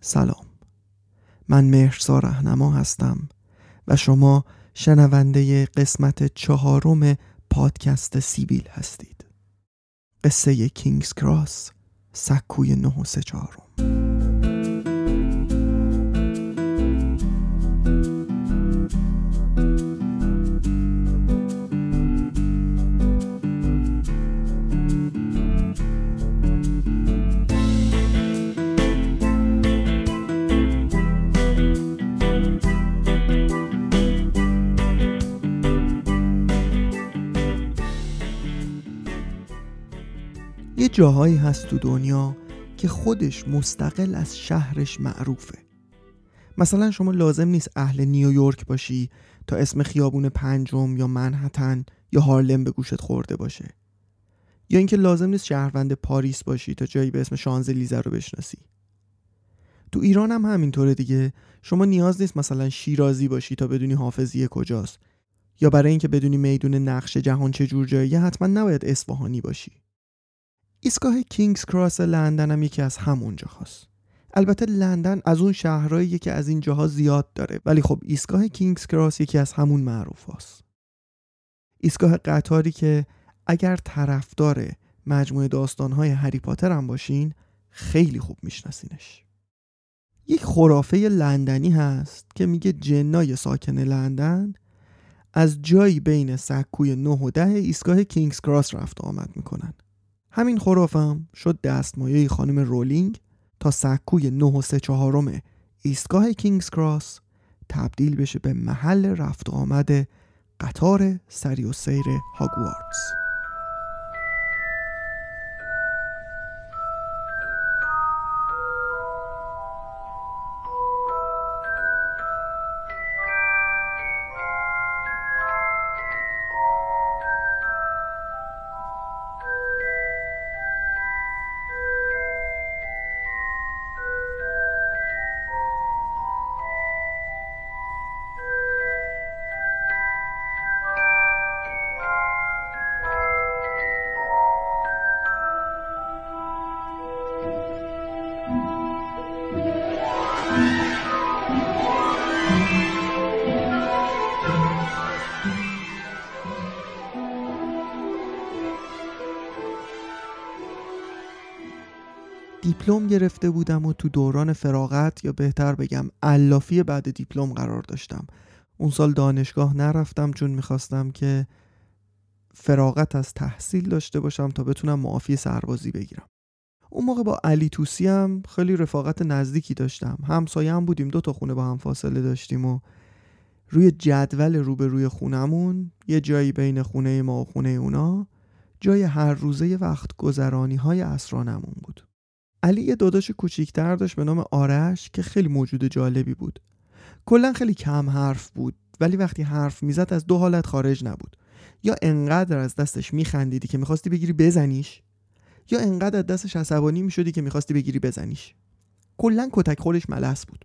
سلام. من مهرسا رهنما هستم و شما شنونده قسمت چهارم پادکست سیبیل هستید. قصه کینگز کراس سکوی نه و سه چهارم. جاهایی هست تو دنیا که خودش مستقل از شهرش معروفه. مثلا شما لازم نیست اهل نیویورک باشی تا اسم خیابون پنجم یا منحتن یا هارلم به گوشت خورده باشه. یا اینکه لازم نیست شهروند پاریس باشی تا جایی به اسم شانزلیزه رو بشناسی. تو ایران هم همینطوره دیگه. شما نیاز نیست مثلا شیرازی باشی تا بدونی حافظیه کجاست. یا برای اینکه بدونی میدون نقش جهان چه جور جاییه حتما نباید اصفهانی باشی. ایستگاه کینگز کراس لندن هم یکی از همون جاهاست البته لندن از اون شهرهایی که از این جاها زیاد داره ولی خب ایستگاه کینگز کراس یکی از همون معروف هست. ایستگاه قطاری که اگر طرفدار مجموعه داستانهای هری پاتر هم باشین خیلی خوب میشناسینش. یک خرافه لندنی هست که میگه جنای ساکن لندن از جایی بین سکوی 9 و 10 ایستگاه کینگز کراس رفت آمد می‌کنن. همین خرافم شد دستمایه خانم رولینگ تا سکوی 9 و 3 چهارم ایستگاه کینگز کراس تبدیل بشه به محل رفت آمد قطار سری و سیر هاگوارتس دیپلم گرفته بودم و تو دوران فراغت یا بهتر بگم علافی بعد دیپلم قرار داشتم. اون سال دانشگاه نرفتم چون می‌خواستم که فراغت از تحصیل داشته باشم تا بتونم معافی سربازی بگیرم. اون موقع با علی توسی هم خیلی رفاقت نزدیکی داشتم. همسایه هم بودیم دو تا خونه با هم فاصله داشتیم و روی جدول روبروی خونمون یه جایی بین خونه ما و خونه اونا جای هر روزه وقت گذرانی های اسرانمون بود. علی یه داداش کوچیکتر داشت به نام آرش که خیلی موجود جالبی بود. کلا خیلی کم حرف بود ولی وقتی حرف می‌زد از دو حالت خارج نبود. یا انقدر از دستش میخندیدی که می‌خواستی بگیری بزنیش یا انقدر از دستش عصبانی می‌شدی که می‌خواستی بگیری بزنیش. کلا کتک خورش ملس بود.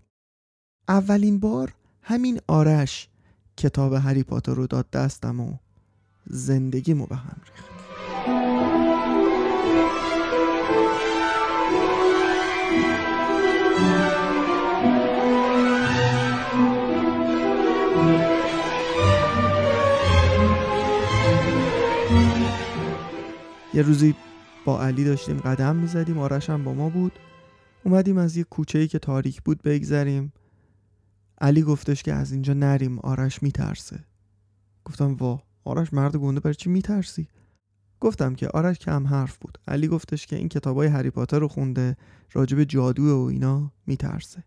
اولین بار همین آرش کتاب هری پاتر رو داد دستم و زندگیمو به هم ریخت. یه روزی با علی داشتیم قدم می‌زدیم آرش هم با ما بود. اومدیم از یه کوچه ای که تاریک بود بگذریم. علی گفتش که از اینجا نریم آرش میترسه. گفتم وا آرش مرد گنده برای چی میترسی؟ گفتم که آرش کم حرف بود. علی گفتش که این کتابای هری پاتر رو خونده راجب جادو و اینا میترسه.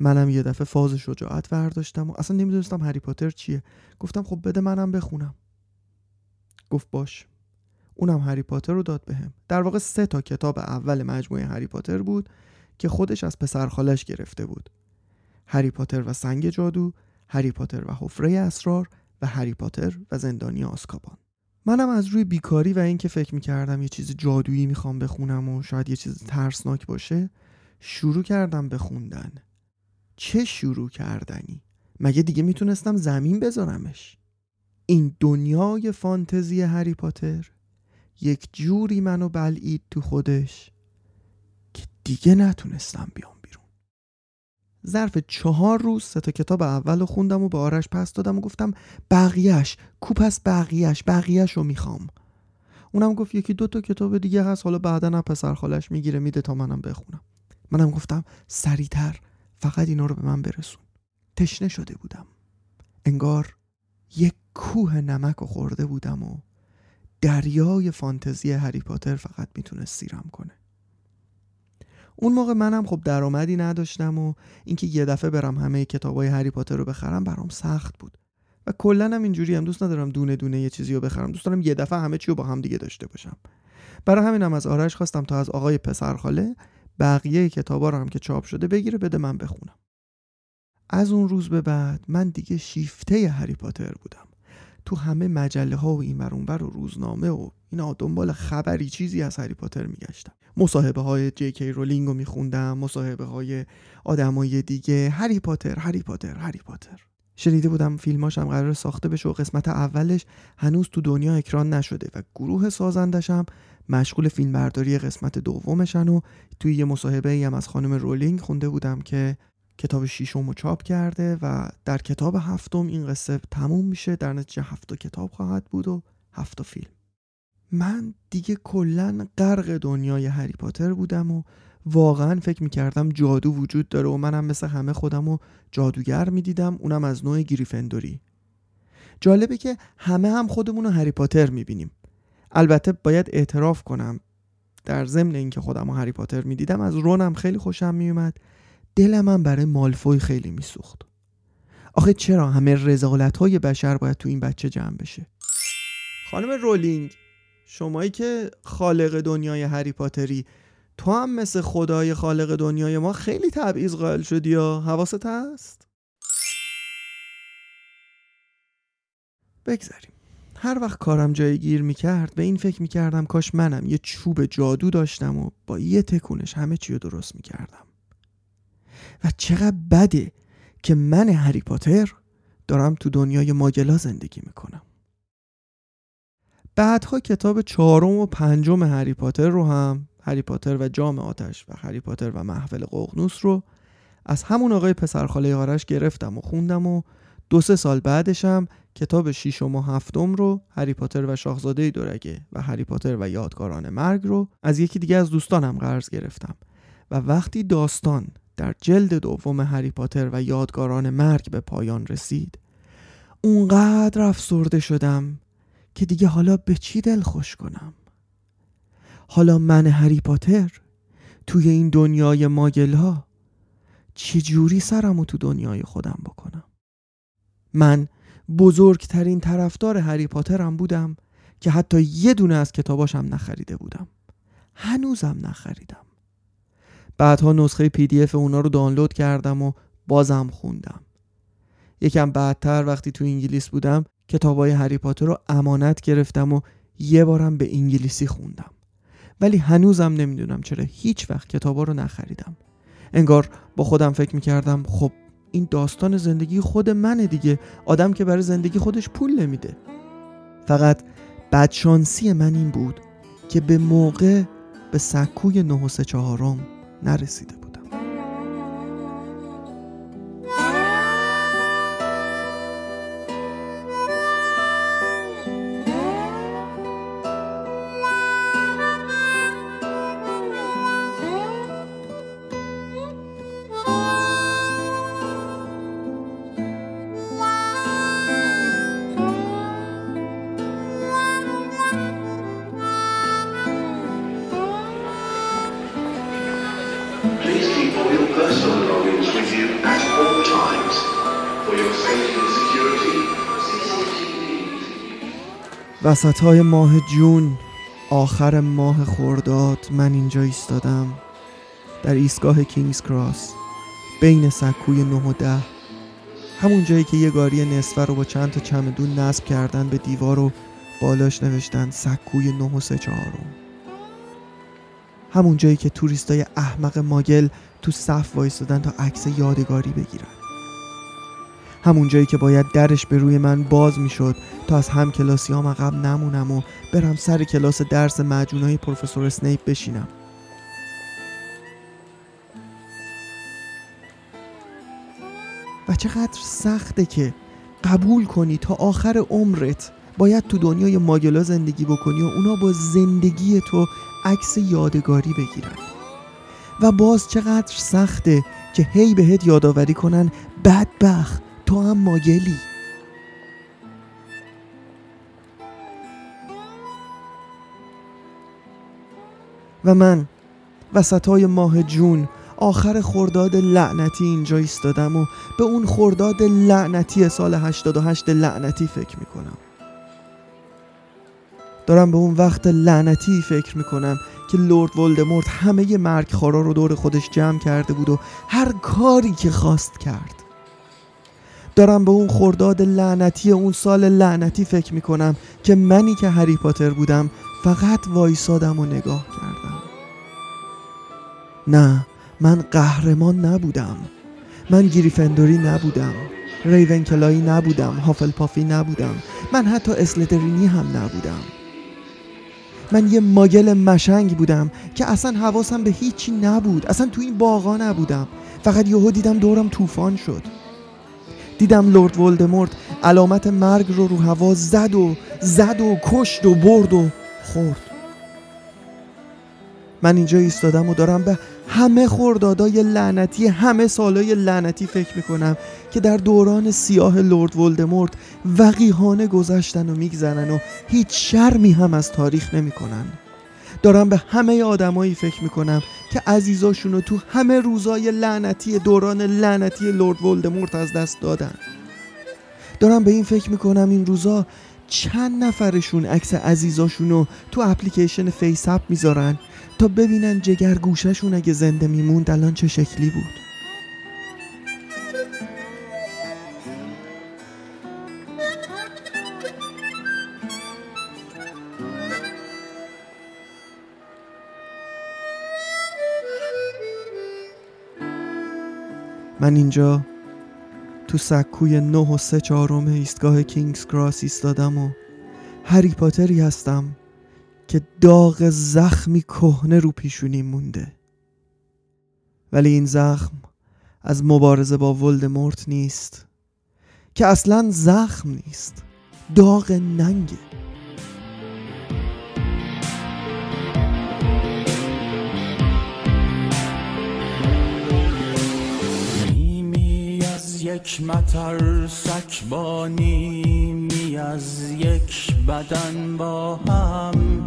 منم یه دفعه فاز شجاعت برداشتم و اصلا نمی‌دونستم هری پاتر چیه. گفتم خب بده منم بخونم. گفت باش. اونم هری پاتر رو داد بهم. در واقع سه تا کتاب اول مجموعه هری پاتر بود که خودش از پسر خالش گرفته بود. هری پاتر و سنگ جادو هری پاتر و حفره اسرار و هری پاتر و زندانی آسکابان منم از روی بیکاری و اینکه فکر می‌کردم یه چیز جادویی می‌خوام بخونم و شاید یه چیز ترسناک باشه شروع کردم به خوندن. چه شروع کردنی؟ مگه دیگه می‌تونستم زمین بذارمش؟ این دنیای فانتزی هری پاتر؟ یک جوری منو بلعید تو خودش که دیگه نتونستم بیام ظرف چهار روز سه تا کتاب اول خوندم و به آرش پس دادم و گفتم بقیهش کو پس بقیهش بقیهش رو می‌خوام. اونم گفت یکی دو تا کتاب دیگه هست حالا بعدا نه پسر خالش می‌گیره میده تا منم بخونم. منم گفتم سریعتر فقط اینا رو به من برسون. تشنه شده بودم. انگار یک کوه نمک رو خورده بودم و دریای فانتزی هری پاتر فقط می‌تونست سیرم کنه. اون موقع منم خب درآمدی نداشتم و اینکه یه دفعه برم همه کتابای هری پاتر رو بخرم برام سخت بود. و کلا هم اینجوری هم دوست ندارم دونه دونه یه چیزی رو بخرم. دوست دارم یه دفعه همه چی رو با هم دیگه داشته باشم. برای همینم از آرش خواستم تا از آقای پسرخاله بقیه کتابا رو هم که چاپ شده بگیره بده من بخونم. از اون روز به بعد من دیگه شیفته هری پاتر بودم. تو همه مجله ها و این اونور و روزنامه و اینا دنبال خبری چیزی از هری پاتر میگشتم. مصاحبه های جی کی رولینگ رو میخوندم مصاحبه های آدمای دیگه. هری پاتر هری پاتر هری پاتر. شنیده بودم فیلماش هم قرار ساخته بشه و قسمت اولش هنوز تو دنیا اکران نشده و گروه سازندش هم مشغول فیلمبرداری قسمت دومشن و توی یه مصاحبه هم از خانم رولینگ خونده بودم که کتاب شیشم رو چاپ کرده و در کتاب هفتم این قصه تموم میشه. در نتیجه هفت کتاب خواهد بود و هفت فیلم. من دیگه کلا غرق دنیای هری پاتر بودم و واقعا فکر می‌کردم جادو وجود داره و منم مثل همه خودم و جادوگر می‌دیدم. اونم از نوع گریفندوری. جالبه که همه هم خودمون رو هری پاتر می‌بینیم. البته باید اعتراف کنم. در ضمن اینکه خودم رو هری پاتر می‌دیدم از رونم خیلی خوشم میومد دلم هم برای مالفوی خیلی میسوخت. آخه چرا همه رزالت های بشر باید تو این بچه جمع بشه؟ خانم رولینگ شمایی که خالق دنیای هری پاتری تو هم مثل خدای خالق دنیای ما خیلی تبعیض قائل شدی یا؟ حواست هست؟ بگذاریم. هر وقت کارم جای گیر می‌کرد به این فکر می‌کردم کاش منم یه چوب جادو داشتم و با یه تکونش همه چی رو درست می‌کردم. و چقدر بده که من هری پاتر دارم تو دنیای ماگلا زندگی می‌کنم. بعدها کتاب چهارم و پنجم هری پاتر رو هم هری پاتر و جام آتش و هری پاتر و محفل ققنوس رو از همون آقای پسرخاله آرش گرفتم و خوندم و دو سه سال بعدشم کتاب ششم و هفتم رو هری پاتر و شاهزاده دورگه و هری پاتر و یادگاران مرگ رو از یکی دیگه از دوستانم قرض گرفتم. و وقتی داستان در جلد دوم هری پاتر و یادگاران مرگ به پایان رسید. اونقدر افسرده شدم که دیگه حالا به چی دل خوش کنم؟ حالا من هری پاتر توی این دنیای ماگل ها چجوری سرمو تو دنیای خودم بکنم؟ من بزرگترین طرفدار هری پاترم بودم که حتی یه دونه از کتاباشم نخریده بودم. هنوزم نخریدم. بعدها نسخه پی دی اف اونا رو دانلود کردم و بازم خوندم. یکم بعدتر وقتی تو انگلیس بودم کتابای هری پاتر رو امانت گرفتم و یه بارم به انگلیسی خوندم. ولی هنوزم نمی‌دونم چرا هیچ وقت کتابا رو نخریدم. انگار با خودم فکر می‌کردم خب این داستان زندگی خود منه دیگه. آدم که برای زندگی خودش پول نمیده. فقط بدشانسی من این بود که به موقع به سکوی نه و چهارم نرسیده. وسط های ماه جون آخر ماه خورداد من اینجا ایستادم در ایستگاه کینگز کراس بین سکوی 9 و ده. همون جایی که یه گاری نصفه رو با چند تا چمدون نصب کردن به دیوار و بالاش نوشتن سکوی 9 و سه چهارم. همون جایی که توریستای احمق ماگل تو صف وایستادن تا عکس یادگاری بگیرن. همون جایی که باید درش به روی من باز می‌شد تا از هم کلاسی هم عقب نمونم و برم سر کلاس درس مجونای پروفسور اسنیپ بشینم. و چقدر سخته که قبول کنی تا آخر عمرت باید تو دنیای ماگلا زندگی بکنی و اونا با زندگی تو عکس یادگاری بگیرن. و باز چقدر سخته که هی بهت یادآوری کنن بدبخت تو هم ماگلی و من وسط ماه جون آخر خرداد لعنتی اینجا ایستادم و به اون خرداد لعنتی سال 88 لعنتی فکر می‌کنم. دارم به اون وقت لعنتی فکر می‌کنم که لورد ولدمورت همه مرگ خارا رو دور خودش جمع کرده بود و هر کاری که خواست کرد. دارم به اون خرداد لعنتی اون سال لعنتی فکر می‌کنم که منی که هری پاتر بودم فقط وایسادم و نگاه کردم. نه من قهرمان نبودم. من گریفندوری نبودم. ریونکلایی نبودم. هافلپافی نبودم. من حتی اسلترینی هم نبودم. من یه ماگل مشنگ بودم که اصلا حواسم به هیچی نبود. اصلا تو این باغا نبودم. فقط یهو دیدم دورم طوفان شد. دیدم لورد ولدمورت علامت مرگ رو رو هوا زد و زد و کشت و برد و خورد. من اینجا ایستادم و دارم به همه خوردادای لعنتی همه سالای لعنتی فکر می‌کنم که در دوران سیاه لورد ولدمورت وقیهانه گذشتن و میگذرن و هیچ شرمی هم از تاریخ نمی‌کنن. دارم به همه آدمایی فکر می‌کنم که عزیزاشون رو تو همه روزای لعنتی دوران لعنتی لورد ولدمورت از دست دادن. دارم به این فکر می‌کنم این روزا چند نفرشون عکس عزیزاشون رو تو اپلیکیشن FaceApp می‌ذارن تا ببینن جگر گوششون اگه زنده میموند الان چه شکلی بود. من اینجا تو سکوی نه و سه چهارم ایستگاه کینگز کراس ایستادم و هری پاتری هستم که داغ زخمی کهنه رو پیشونی مونده. ولی این زخم از مبارزه با ولدمورت نیست که اصلا زخم نیست داغ ننگه. یک مترسک با نیمی از یک بدن با هم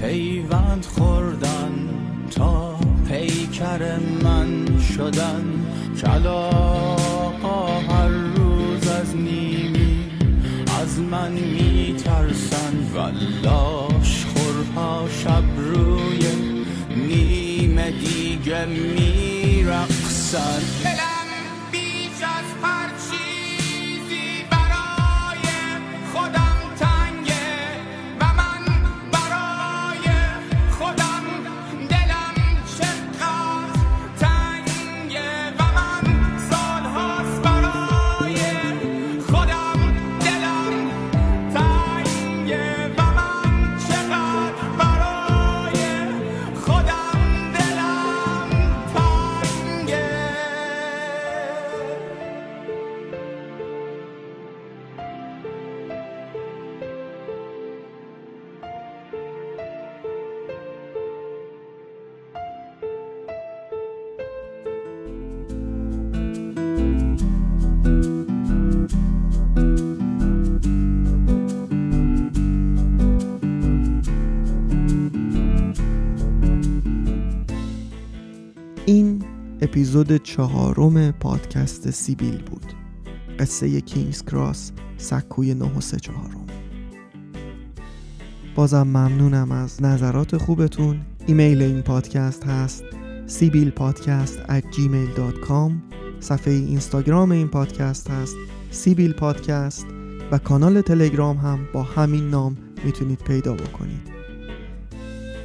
پیوند خوردن تا پیکر من شدن. کلاها هر روز از نیمی از من میترسن ولاش خورها شب روی نیمه دیگه میرقصن اپیزود چهارم پادکست سیبیل بود. قصه کینگز کراس سکوی نه و سه چهارم. بازم ممنونم از نظرات خوبتون. ایمیل این پادکست هست سیبیل پادکست at gmail.com صفحه اینستاگرام این پادکست هست سیبیل پادکست و کانال تلگرام هم با همین نام می‌تونید پیدا بکنید.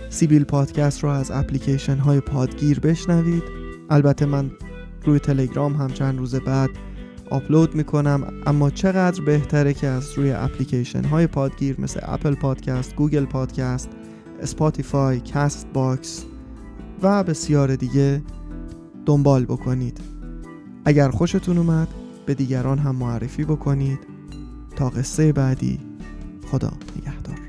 سیبیل پادکست رو از اپلیکیشن های پادگیر بشنوید. البته من روی تلگرام هم چند روز بعد آپلود می‌کنم اما چقدر بهتره که از روی اپلیکیشن های پادگیر مثل Apple Podcast، Google Podcast، Spotify، Castbox و بسیار دیگه دنبال بکنید. اگر خوشتون اومد به دیگران هم معرفی بکنید. تا قصه بعدی خدا نگهدار.